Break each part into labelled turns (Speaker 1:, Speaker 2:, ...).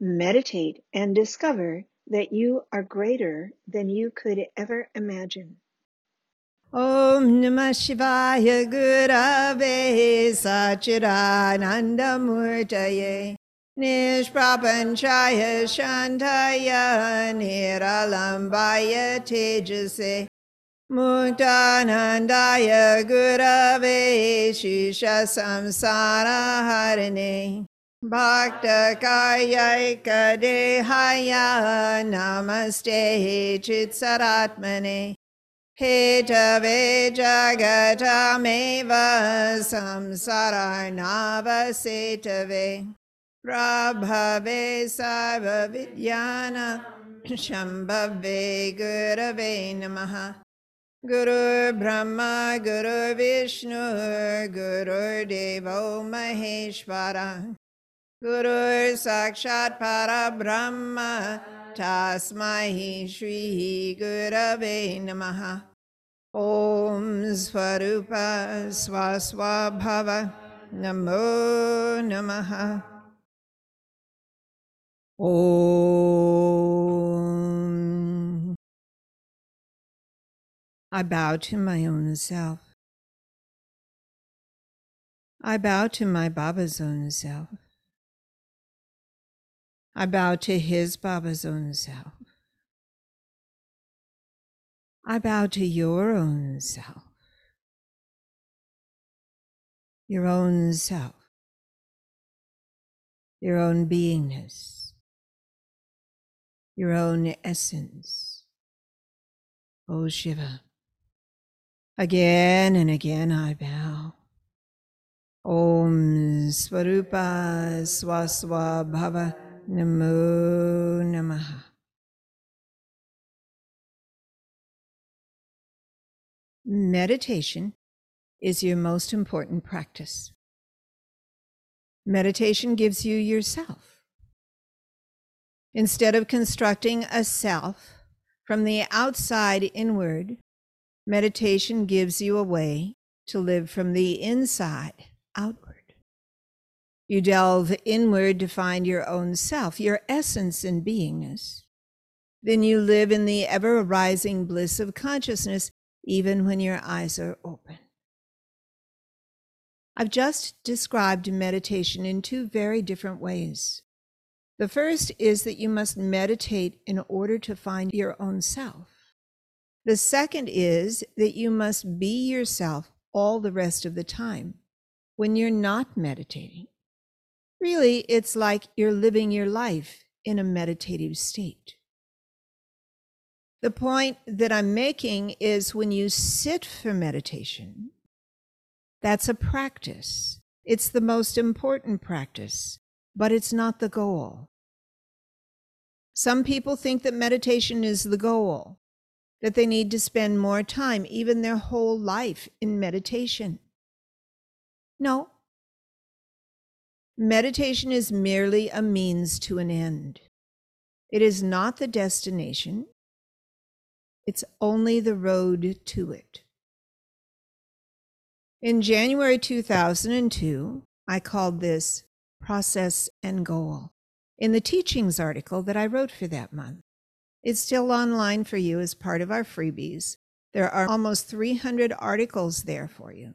Speaker 1: Meditate and discover that you are greater than you could ever imagine.
Speaker 2: Om Namah Shivaya Gurave Sachidananda Murtaye Nishprapanchaya Shantaya Niralambaya Tejase Muktanandaya Gurave Shisha Samsara Harane भक्तकायैकदेहाय नमस्ते चित्सरात्मने Hathaway जगजामेव संसाराणावसेतवे प्रभवे सर्वविद्यान शम्भवे गुरवे नमः गुरुर्ब्रह्मा गुरुर्विष्णु गुरुर्देवो महेश्वरः Guru Sakshat Parabrahma Tasmai Shri Gurave Namaha Om Swarupa Swaswabhava Namo Namaha Om I bow to my own self. I bow to my Baba's own self. I bow to his Baba's own self. I bow to your own self. Your own self. Your own beingness. Your own essence. O Shiva. Again and again I bow. Om Swarupa Swaswa Bhava Namo Namaha. Meditation is your most important practice. Meditation gives you yourself. Instead of constructing a self from the outside inward, meditation gives you a way to live from the inside outward. You delve inward to find your own self, your essence and beingness. Then you live in the ever arising bliss of consciousness, even when your eyes are open. I've just described meditation in two very different ways. The first is that you must meditate in order to find your own self. The second is that you must be yourself all the rest of the time when you're not meditating. Really, it's like you're living your life in a meditative state. The point that I'm making is when you sit for meditation, that's a practice. It's the most important practice, but it's not the goal. Some people think that meditation is the goal, that they need to spend more time, even their whole life, in meditation. No, Meditation is merely a means to an end. It is not the destination, it's only the road to it. In January 2002, I called this Process and Goal in the teachings article that I wrote for that month. It's still online for you as part of our freebies. There are almost 300 articles there for you.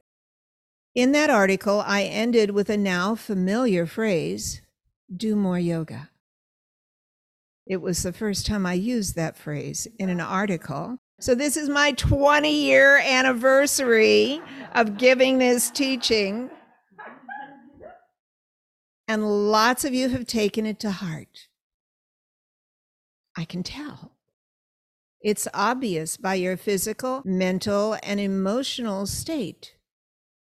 Speaker 2: In that article, I ended with a now familiar phrase do more yoga. It was the first time I used that phrase in an article. So, this is my 20 year anniversary of giving this teaching. And lots of you have taken it to heart. I can tell. It's obvious by your physical, mental, and emotional state,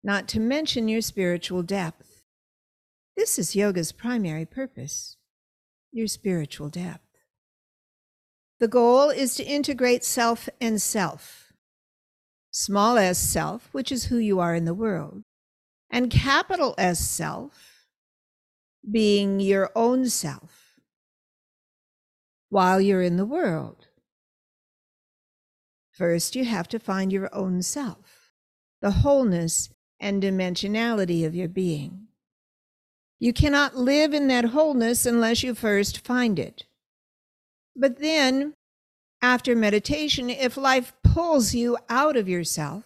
Speaker 2: not to mention your spiritual depth. This is yoga's primary purpose your spiritual depth. The goal is to integrate self and self. Small s self, which is who you are in the world, and capital S self, being your own self while you're in the world. First, you have to find your own self, the wholeness and dimensionality of your being. You cannot live in that wholeness unless you first find it. But then, after meditation, if life pulls you out of yourself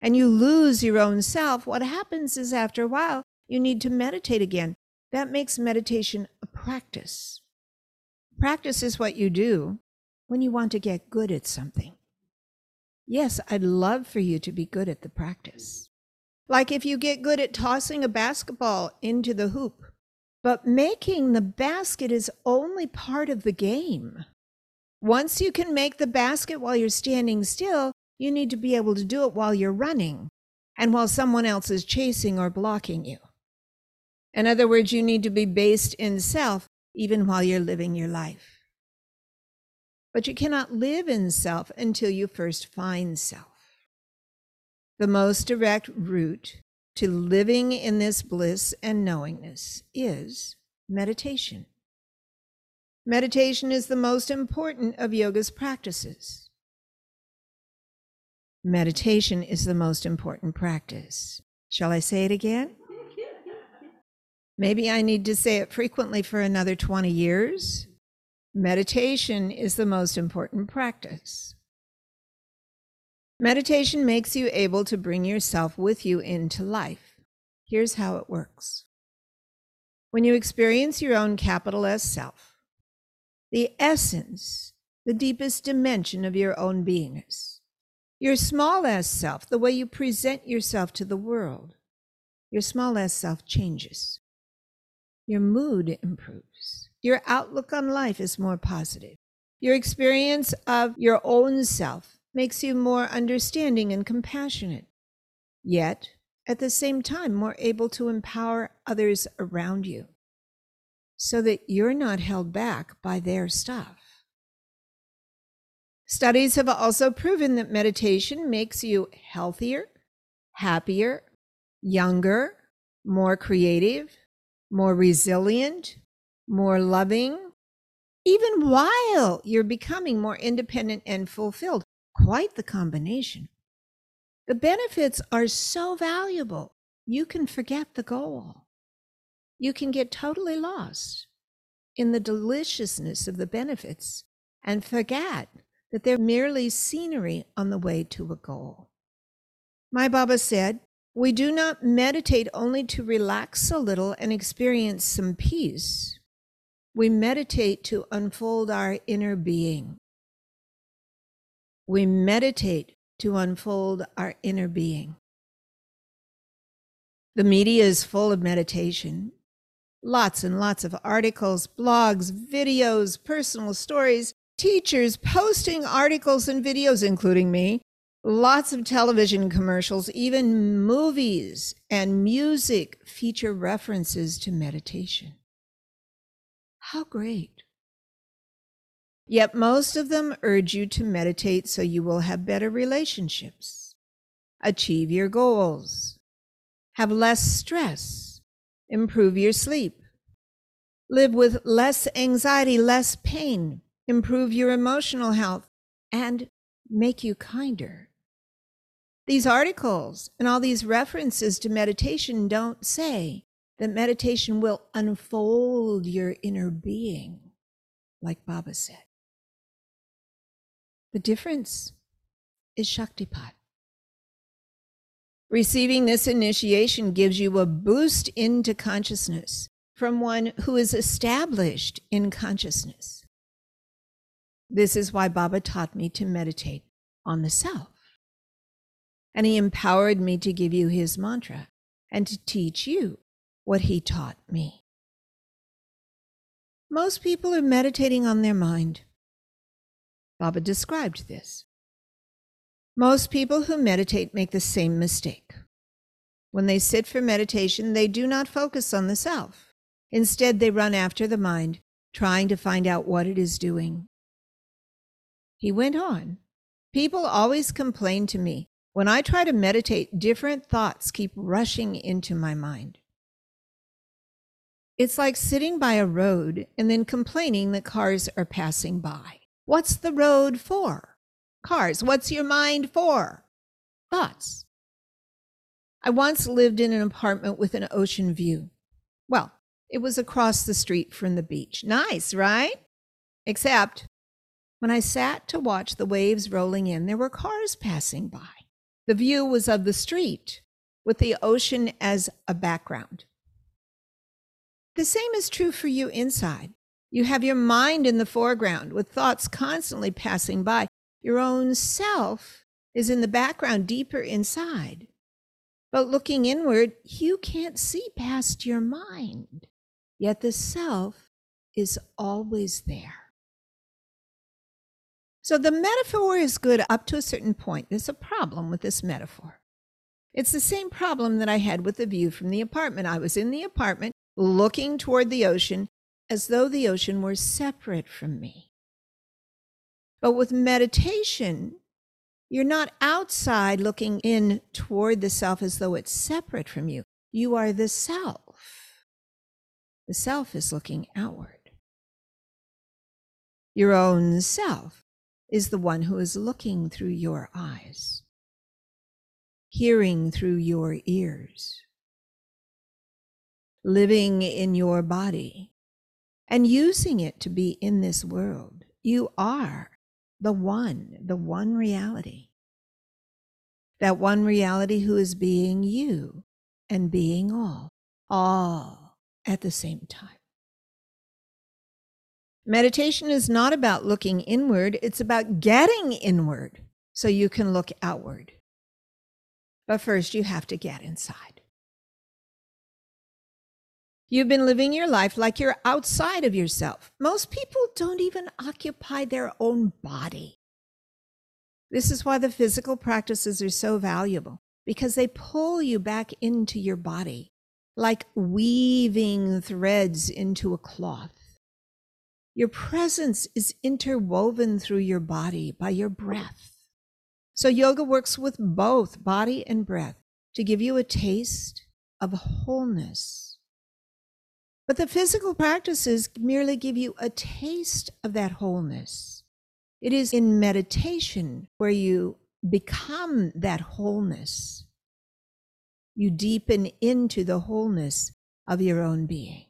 Speaker 2: and you lose your own self, what happens is after a while, you need to meditate again. That makes meditation a practice. Practice is what you do when you want to get good at something. Yes, I'd love for you to be good at the practice. Like if you get good at tossing a basketball into the hoop, but making the basket is only part of the game. Once you can make the basket while you're standing still, you need to be able to do it while you're running and while someone else is chasing or blocking you. In other words, you need to be based in self even while you're living your life. But you cannot live in self until you first find self. The most direct route to living in this bliss and knowingness is meditation. Meditation is the most important of yoga's practices. Meditation is the most important practice. Shall I say it again? Maybe I need to say it frequently for another 20 years. Meditation is the most important practice. Meditation makes you able to bring yourself with you into life. Here's how it works. When you experience your own capital S self, the essence, the deepest dimension of your own beingness. Your small s self, the way you present yourself to the world, your small s self changes. Your mood improves. Your outlook on life is more positive. Your experience of your own self makes you more understanding and compassionate, yet at the same time more able to empower others around you so that you're not held back by their stuff. Studies have also proven that meditation makes you healthier, happier, younger, more creative, more resilient, more loving, even while you're becoming more independent and fulfilled. Quite the combination. The benefits are so valuable, you can forget the goal you can get totally lost in the deliciousness of the benefits and forget that they're merely scenery on the way to a goal. My Baba said, We do not meditate only to relax a little and experience some peace. We meditate to unfold our inner being. We meditate to unfold our inner being. The media is full of meditation, Lots and lots of articles, blogs, videos, personal stories, teachers posting articles and videos, including me, lots of television commercials, even movies and music feature references to meditation. How great! Yet most of them urge you to meditate so you will have better relationships, achieve your goals, have less stress improve your sleep, live with less anxiety, less pain, improve your emotional health, and make you kinder. These articles and all these references to meditation don't say that meditation will unfold your inner being, like Baba said. The difference is Shaktipat. Receiving this initiation gives you a boost into consciousness from one who is established in consciousness. This is why Baba taught me to meditate on the self. And he empowered me to give you his mantra and to teach you what he taught me. Most people are meditating on their mind. Baba described this. Most people who meditate make the same mistake. When they sit for meditation, they do not focus on the self. Instead, they run after the mind, trying to find out what it is doing. He went on. People always complain to me. When I try to meditate, different thoughts keep rushing into my mind. It's like sitting by a road and then complaining that cars are passing by. What's the road for? Cars. What's your mind for? Thoughts. I once lived in an apartment with an ocean view. Well, it was across the street from the beach. Nice, right? Except when I sat to watch the waves rolling in, there were cars passing by. The view was of the street with the ocean as a background. The same is true for you inside. You have your mind in the foreground with thoughts constantly passing by. Your own self is in the background deeper inside. But looking inward, you can't see past your mind. Yet the self is always there. So the metaphor is good up to a certain point. There's a problem with this metaphor. It's the same problem that I had with the view from the apartment. I was in the apartment looking toward the ocean as though the ocean were separate from me. But with meditation, you're not outside looking in toward the self as though it's separate from you. You are the self. The self is looking outward. Your own self is the one who is looking through your eyes, hearing through your ears, living in your body, and using it to be in this world. You are the one, the one reality. That one reality who is being you and being all, all at the same time. Meditation is not about looking inward, it's about getting inward so you can look outward. But first, you have to get inside. You've been living your life like you're outside of yourself. Most people don't even occupy their own body. This is why the physical practices are so valuable because they pull you back into your body like weaving threads into a cloth. Your presence is interwoven through your body by your breath. So, yoga works with both body and breath to give you a taste of wholeness. But the physical practices merely give you a taste of that wholeness. It is in meditation where you become that wholeness. You deepen into the wholeness of your own being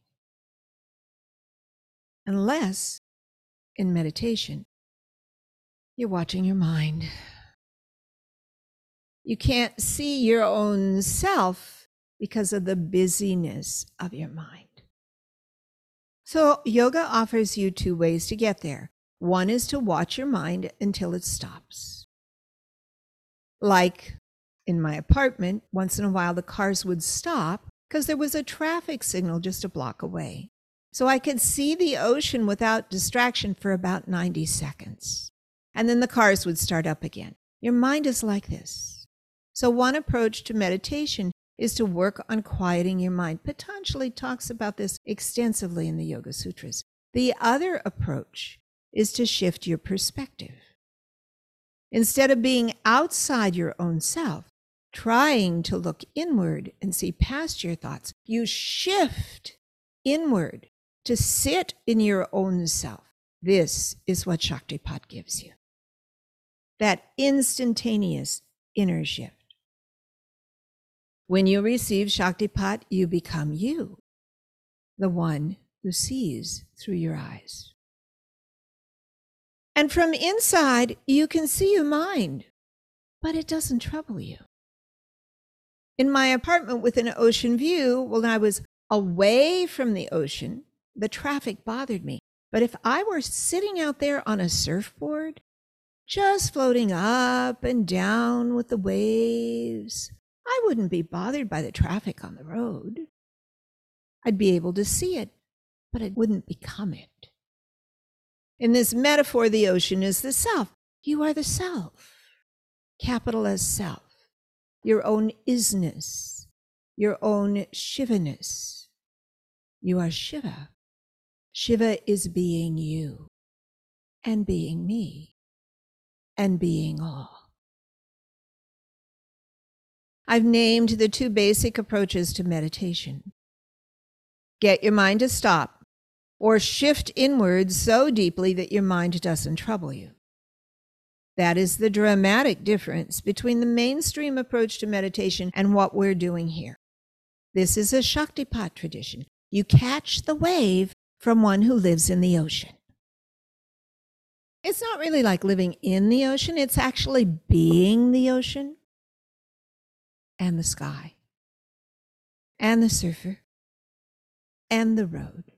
Speaker 2: unless in meditation you're watching your mind. You can't see your own self because of the busyness of your mind. So, yoga offers you two ways to get there. One is to watch your mind until it stops. Like in my apartment, once in a while the cars would stop because there was a traffic signal just a block away. So I could see the ocean without distraction for about 90 seconds. And then the cars would start up again. Your mind is like this. So, one approach to meditation is to work on quieting your mind. Patanjali talks about this extensively in the Yoga Sutras. The other approach is to shift your perspective. Instead of being outside your own self, trying to look inward and see past your thoughts, you shift inward to sit in your own self. This is what Shaktipat gives you that instantaneous inner shift. When you receive Shaktipat, you become you, the one who sees through your eyes. And from inside, you can see your mind, but it doesn't trouble you. In my apartment with an ocean view, when I was away from the ocean, the traffic bothered me. But if I were sitting out there on a surfboard, just floating up and down with the waves, I wouldn't be bothered by the traffic on the road. I'd be able to see it, but I wouldn't become it. In this metaphor, the ocean is the self. You are the self, capital S self, your own isness, your own Shivaness. You are Shiva. Shiva is being you and being me and being all. I've named the two basic approaches to meditation. Get your mind to stop or shift inwards so deeply that your mind doesn't trouble you. That is the dramatic difference between the mainstream approach to meditation and what we're doing here. This is a Shaktipat tradition. You catch the wave from one who lives in the ocean. It's not really like living in the ocean, it's actually being the ocean and the sky and the surfer and the road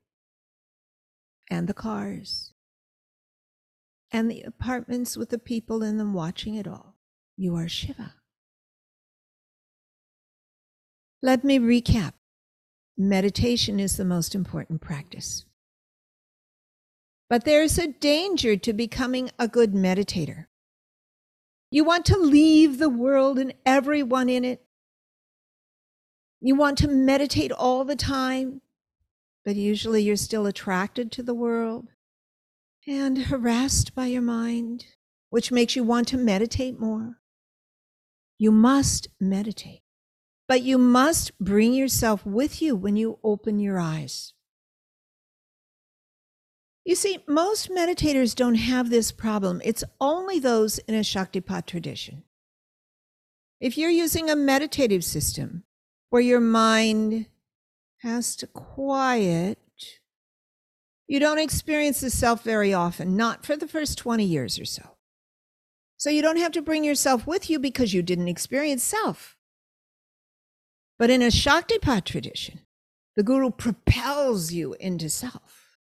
Speaker 2: and the cars and the apartments with the people in them watching it all. You are Shiva. Let me recap. Meditation is the most important practice. But there's a danger to becoming a good meditator. You want to leave the world and everyone in it. You want to meditate all the time, but usually you're still attracted to the world and harassed by your mind, which makes you want to meditate more. You must meditate, but you must bring yourself with you when you open your eyes. You see, most meditators don't have this problem. It's only those in a Shaktipat tradition. If you're using a meditative system where your mind has to quiet, you don't experience the self very often, not for the first 20 years or so. So you don't have to bring yourself with you because you didn't experience self. But in a Shaktipat tradition, the guru propels you into self.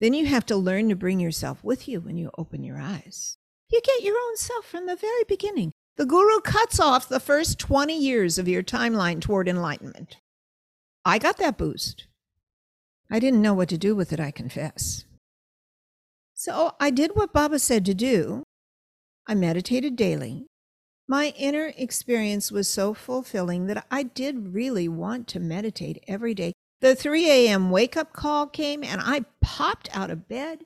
Speaker 2: Then you have to learn to bring yourself with you when you open your eyes. You get your own self from the very beginning. The guru cuts off the first 20 years of your timeline toward enlightenment. I got that boost. I didn't know what to do with it, I confess. So I did what Baba said to do. I meditated daily. My inner experience was so fulfilling that I did really want to meditate every day the 3 a.m. wake up call came, and I popped out of bed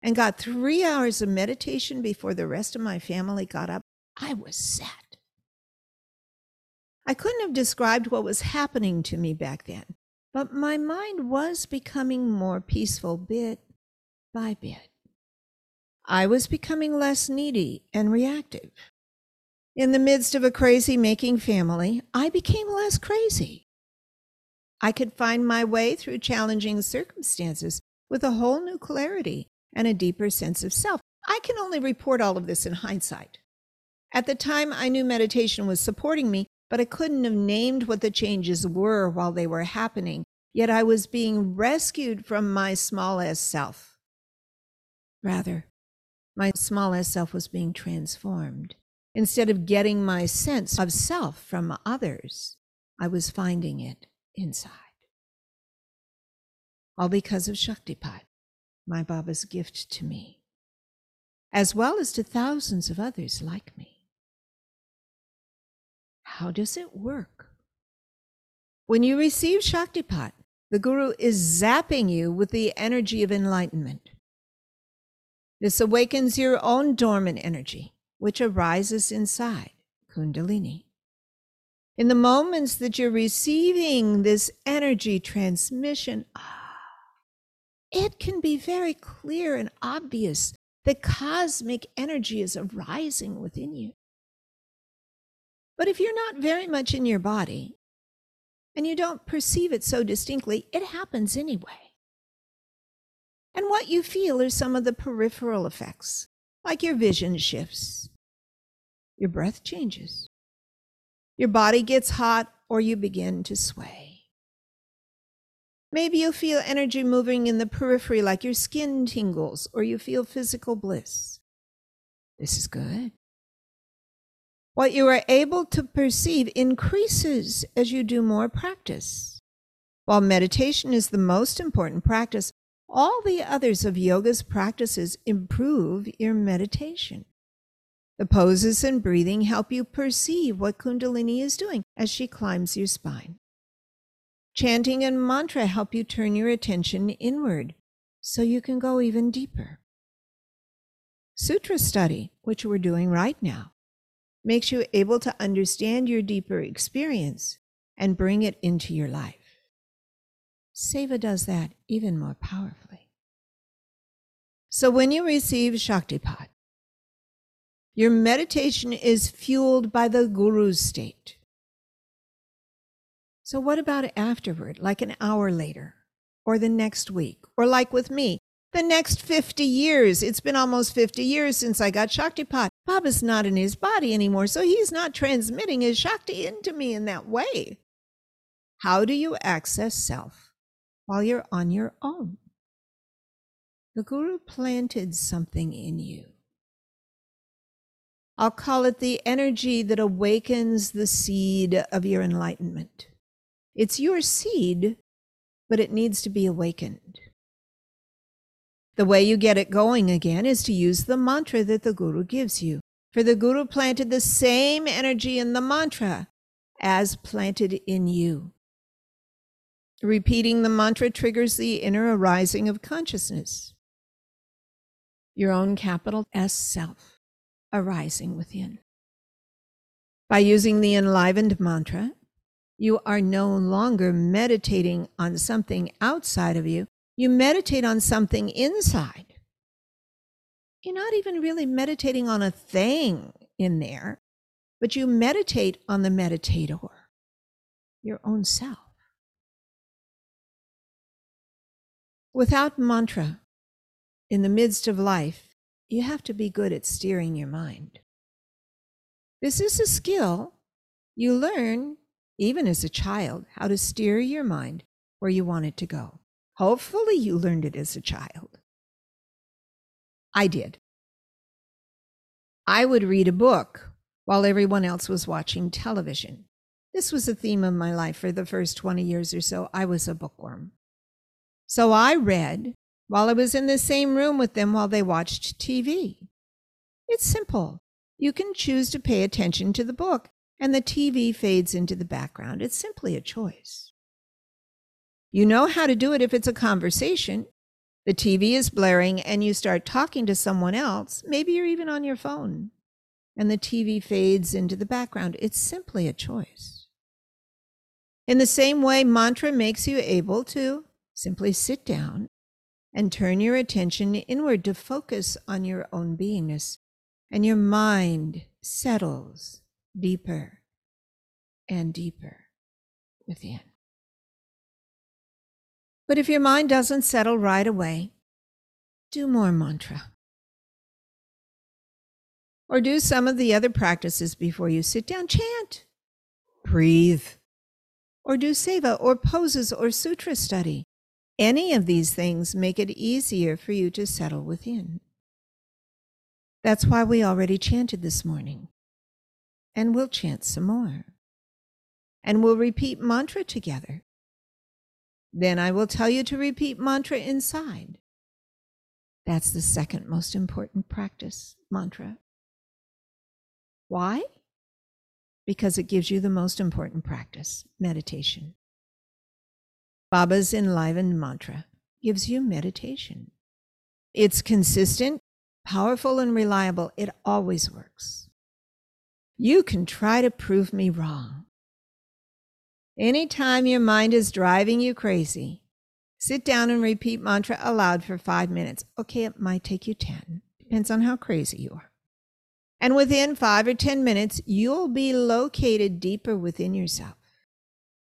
Speaker 2: and got three hours of meditation before the rest of my family got up. I was set. I couldn't have described what was happening to me back then, but my mind was becoming more peaceful bit by bit. I was becoming less needy and reactive. In the midst of a crazy making family, I became less crazy. I could find my way through challenging circumstances with a whole new clarity and a deeper sense of self. I can only report all of this in hindsight. At the time, I knew meditation was supporting me, but I couldn't have named what the changes were while they were happening. Yet I was being rescued from my small s self. Rather, my small s self was being transformed. Instead of getting my sense of self from others, I was finding it inside. All because of Shaktipat, my Baba's gift to me, as well as to thousands of others like me. How does it work? When you receive Shaktipat, the Guru is zapping you with the energy of enlightenment. This awakens your own dormant energy, which arises inside, Kundalini. In the moments that you're receiving this energy transmission, ah, it can be very clear and obvious that cosmic energy is arising within you. But if you're not very much in your body and you don't perceive it so distinctly, it happens anyway. And what you feel are some of the peripheral effects, like your vision shifts, your breath changes, your body gets hot or you begin to sway. Maybe you feel energy moving in the periphery like your skin tingles or you feel physical bliss. This is good. What you are able to perceive increases as you do more practice. While meditation is the most important practice, all the others of yoga's practices improve your meditation. The poses and breathing help you perceive what Kundalini is doing as she climbs your spine. Chanting and mantra help you turn your attention inward so you can go even deeper. Sutra study, which we're doing right now, makes you able to understand your deeper experience and bring it into your life. Seva does that even more powerfully. So when you receive Shaktipat, your meditation is fueled by the Guru's state. So, what about afterward, like an hour later, or the next week, or like with me, the next 50 years? It's been almost 50 years since I got Shaktipat. Baba's not in his body anymore, so he's not transmitting his Shakti into me in that way. How do you access self while you're on your own? The Guru planted something in you. I'll call it the energy that awakens the seed of your enlightenment. It's your seed, but it needs to be awakened. The way you get it going again is to use the mantra that the Guru gives you. For the Guru planted the same energy in the mantra as planted in you. Repeating the mantra triggers the inner arising of consciousness. Your own capital S self arising within. By using the enlivened mantra, you are no longer meditating on something outside of you. You meditate on something inside. You're not even really meditating on a thing in there, but you meditate on the meditator, your own self. Without mantra, in the midst of life, you have to be good at steering your mind. This is a skill you learn even as a child, how to steer your mind where you want it to go. Hopefully, you learned it as a child. I did. I would read a book while everyone else was watching television. This was a theme of my life for the first 20 years or so. I was a bookworm. So I read while I was in the same room with them while they watched TV. It's simple. You can choose to pay attention to the book and the TV fades into the background. It's simply a choice. You know how to do it if it's a conversation. The TV is blaring and you start talking to someone else. Maybe you're even on your phone and the TV fades into the background. It's simply a choice. In the same way, mantra makes you able to simply sit down and turn your attention inward to focus on your own beingness, and your mind settles deeper and deeper within. But if your mind doesn't settle right away, do more mantra. Or do some of the other practices before you sit down. Chant, breathe, or do seva or poses or sutra study. Any of these things make it easier for you to settle within. That's why we already chanted this morning and we'll chant some more. And we'll repeat mantra together. Then I will tell you to repeat mantra inside. That's the second most important practice, mantra. Why? Because it gives you the most important practice, meditation. Baba's enlivened mantra gives you meditation. It's consistent, powerful, and reliable. It always works. You can try to prove me wrong. Anytime your mind is driving you crazy, sit down and repeat mantra aloud for five minutes. Okay, it might take you 10. Depends on how crazy you are. And within five or 10 minutes, you'll be located deeper within yourself.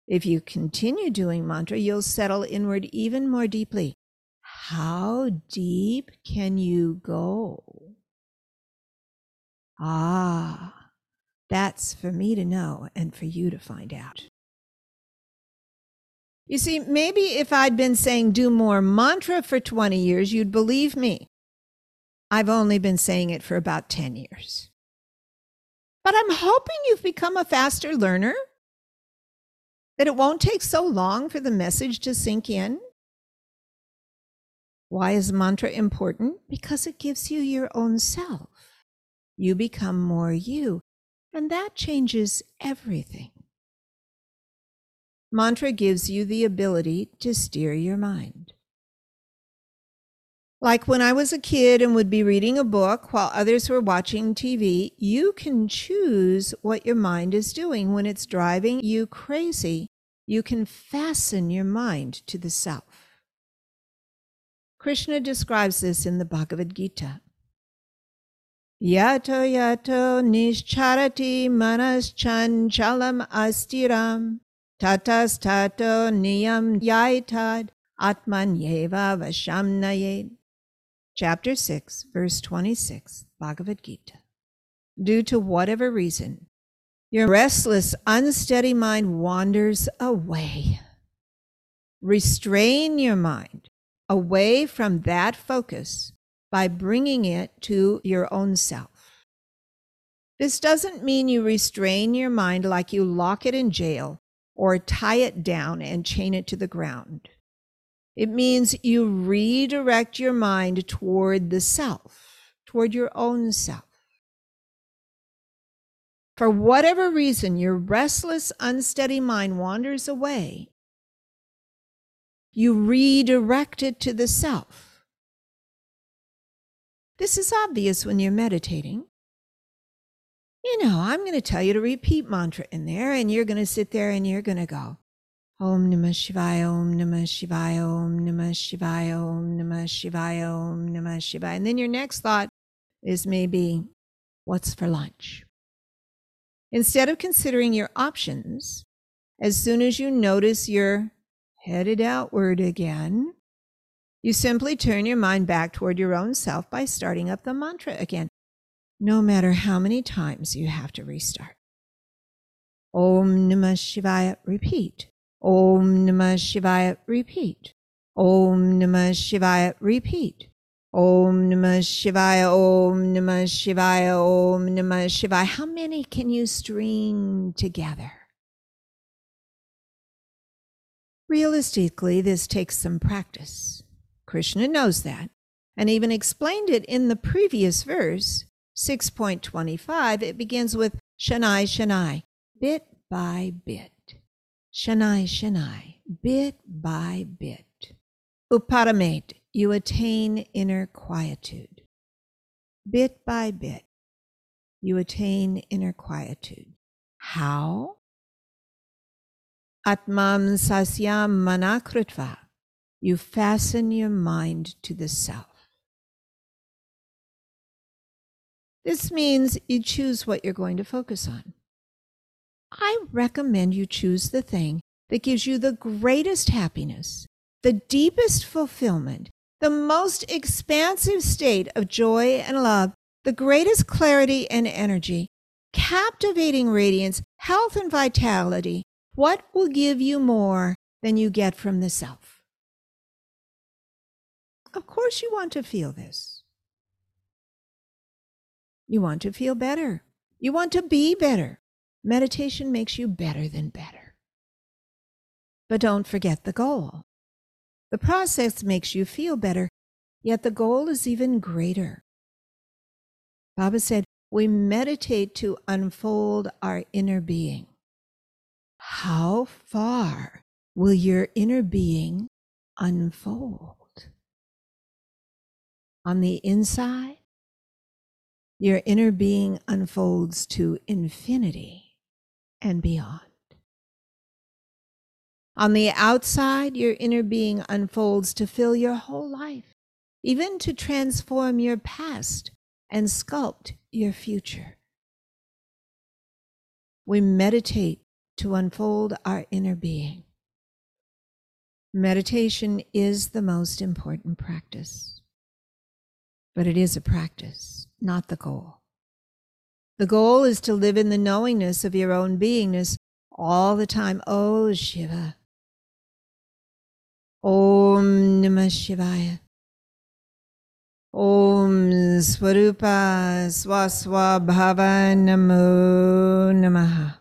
Speaker 2: If you continue doing mantra, you'll settle inward even more deeply. How deep can you go? Ah, that's for me to know and for you to find out. You see, maybe if I'd been saying do more mantra for 20 years, you'd believe me. I've only been saying it for about 10 years. But I'm hoping you've become a faster learner, that it won't take so long for the message to sink in. Why is mantra important? Because it gives you your own self. You become more you, and that changes everything. Mantra gives you the ability to steer your mind. Like when I was a kid and would be reading a book while others were watching TV, you can choose what your mind is doing. When it's driving you crazy, you can fasten your mind to the self. Krishna describes this in the Bhagavad Gita. Yato yato nischarati manas chanchalam astiram tatas tato niyam yaitad atmanyeva vashamnayed chapter 6, verse 26, Bhagavad Gita. Due to whatever reason, your restless, unsteady mind wanders away. Restrain your mind away from that focus by bringing it to your own self. This doesn't mean you restrain your mind like you lock it in jail or tie it down and chain it to the ground. It means you redirect your mind toward the self, toward your own self. For whatever reason, your restless, unsteady mind wanders away. You redirect it to the self. This is obvious when you're meditating. You know, I'm going to tell you to repeat mantra in there, and you're going to sit there and you're going to go, Om Namah Shivaya, Om Namah Shivaya, Om Namah Shivaya, Om Namah Shivaya, Om Namah Shivaya. And then your next thought is maybe, what's for lunch? Instead of considering your options, as soon as you notice you're headed outward again, you simply turn your mind back toward your own self by starting up the mantra again, no matter how many times you have to restart. Om Namah Shivaya, repeat. Om Namah Shivaya, repeat. Om Namah Shivaya, repeat. Om Namah Shivaya, Om Namah Shivaya, Om Namah Shivaya. How many can you string together? Realistically, this takes some practice. Krishna knows that and even explained it in the previous verse, 6.25. It begins with Shanai Shanai, bit by bit. Shanai Shanai, bit by bit. Uparamate, you attain inner quietude. Bit by bit, you attain inner quietude. How? Atmam sasyam manakritva, you fasten your mind to the self. This means you choose what you're going to focus on. I recommend you choose the thing that gives you the greatest happiness, the deepest fulfillment, the most expansive state of joy and love, the greatest clarity and energy, captivating radiance, health and vitality. What will give you more than you get from the self? Of course, you want to feel this. You want to feel better. You want to be better. Meditation makes you better than better. But don't forget the goal. The process makes you feel better, yet the goal is even greater. Baba said, We meditate to unfold our inner being. How far will your inner being unfold? On the inside, your inner being unfolds to infinity and beyond. On the outside, your inner being unfolds to fill your whole life, even to transform your past and sculpt your future. We meditate to unfold our inner being. Meditation is the most important practice, but it is a practice, not the goal. The goal is to live in the knowingness of your own beingness all the time. Oh, Shiva. Om Namah Shivaya. Om Swarupa Namo Namaha.